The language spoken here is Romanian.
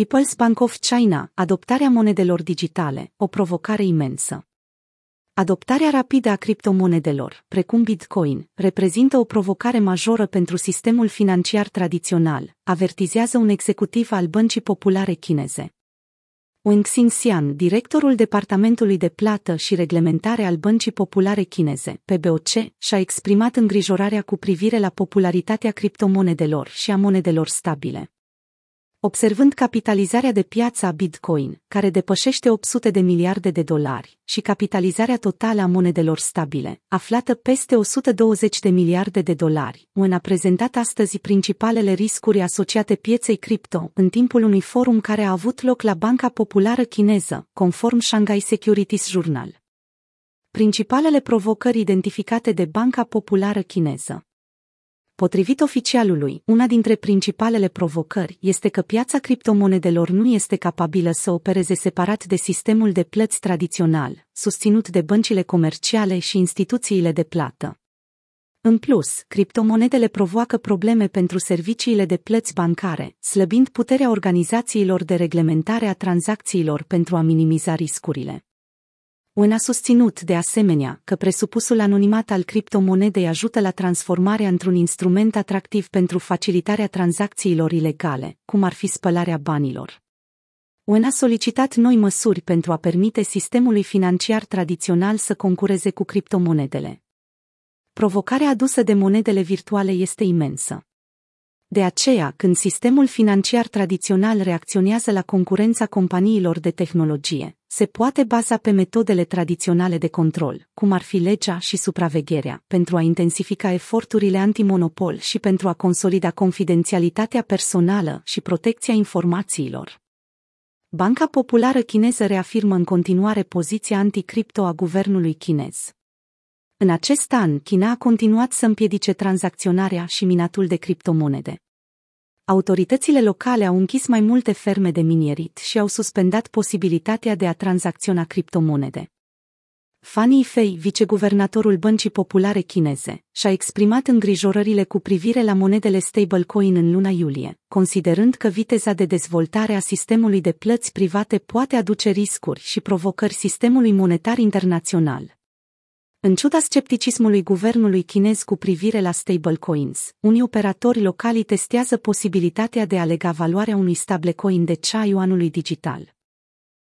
People's Bank of China, adoptarea monedelor digitale, o provocare imensă. Adoptarea rapidă a criptomonedelor, precum Bitcoin, reprezintă o provocare majoră pentru sistemul financiar tradițional, avertizează un executiv al Băncii Populare Chineze. Wang Xinxian, directorul Departamentului de Plată și Reglementare al Băncii Populare Chineze, PBOC, și-a exprimat îngrijorarea cu privire la popularitatea criptomonedelor și a monedelor stabile observând capitalizarea de piață a Bitcoin, care depășește 800 de miliarde de dolari, și capitalizarea totală a monedelor stabile, aflată peste 120 de miliarde de dolari, UN a prezentat astăzi principalele riscuri asociate pieței cripto în timpul unui forum care a avut loc la Banca Populară Chineză, conform Shanghai Securities Journal. Principalele provocări identificate de Banca Populară Chineză Potrivit oficialului, una dintre principalele provocări este că piața criptomonedelor nu este capabilă să opereze separat de sistemul de plăți tradițional, susținut de băncile comerciale și instituțiile de plată. În plus, criptomonedele provoacă probleme pentru serviciile de plăți bancare, slăbind puterea organizațiilor de reglementare a tranzacțiilor pentru a minimiza riscurile. UN a susținut, de asemenea, că presupusul anonimat al criptomonedei ajută la transformarea într-un instrument atractiv pentru facilitarea tranzacțiilor ilegale, cum ar fi spălarea banilor. UN a solicitat noi măsuri pentru a permite sistemului financiar tradițional să concureze cu criptomonedele. Provocarea adusă de monedele virtuale este imensă. De aceea, când sistemul financiar tradițional reacționează la concurența companiilor de tehnologie, se poate baza pe metodele tradiționale de control, cum ar fi legea și supravegherea, pentru a intensifica eforturile antimonopol și pentru a consolida confidențialitatea personală și protecția informațiilor. Banca Populară Chineză reafirmă în continuare poziția anticripto a guvernului chinez. În acest an, China a continuat să împiedice tranzacționarea și minatul de criptomonede. Autoritățile locale au închis mai multe ferme de minierit și au suspendat posibilitatea de a tranzacționa criptomonede. Fanny Fei, viceguvernatorul Băncii Populare Chineze, și-a exprimat îngrijorările cu privire la monedele stablecoin în luna iulie, considerând că viteza de dezvoltare a sistemului de plăți private poate aduce riscuri și provocări sistemului monetar internațional. În ciuda scepticismului guvernului chinez cu privire la stablecoins, unii operatori locali testează posibilitatea de a lega valoarea unui stablecoin de cea yuanului digital.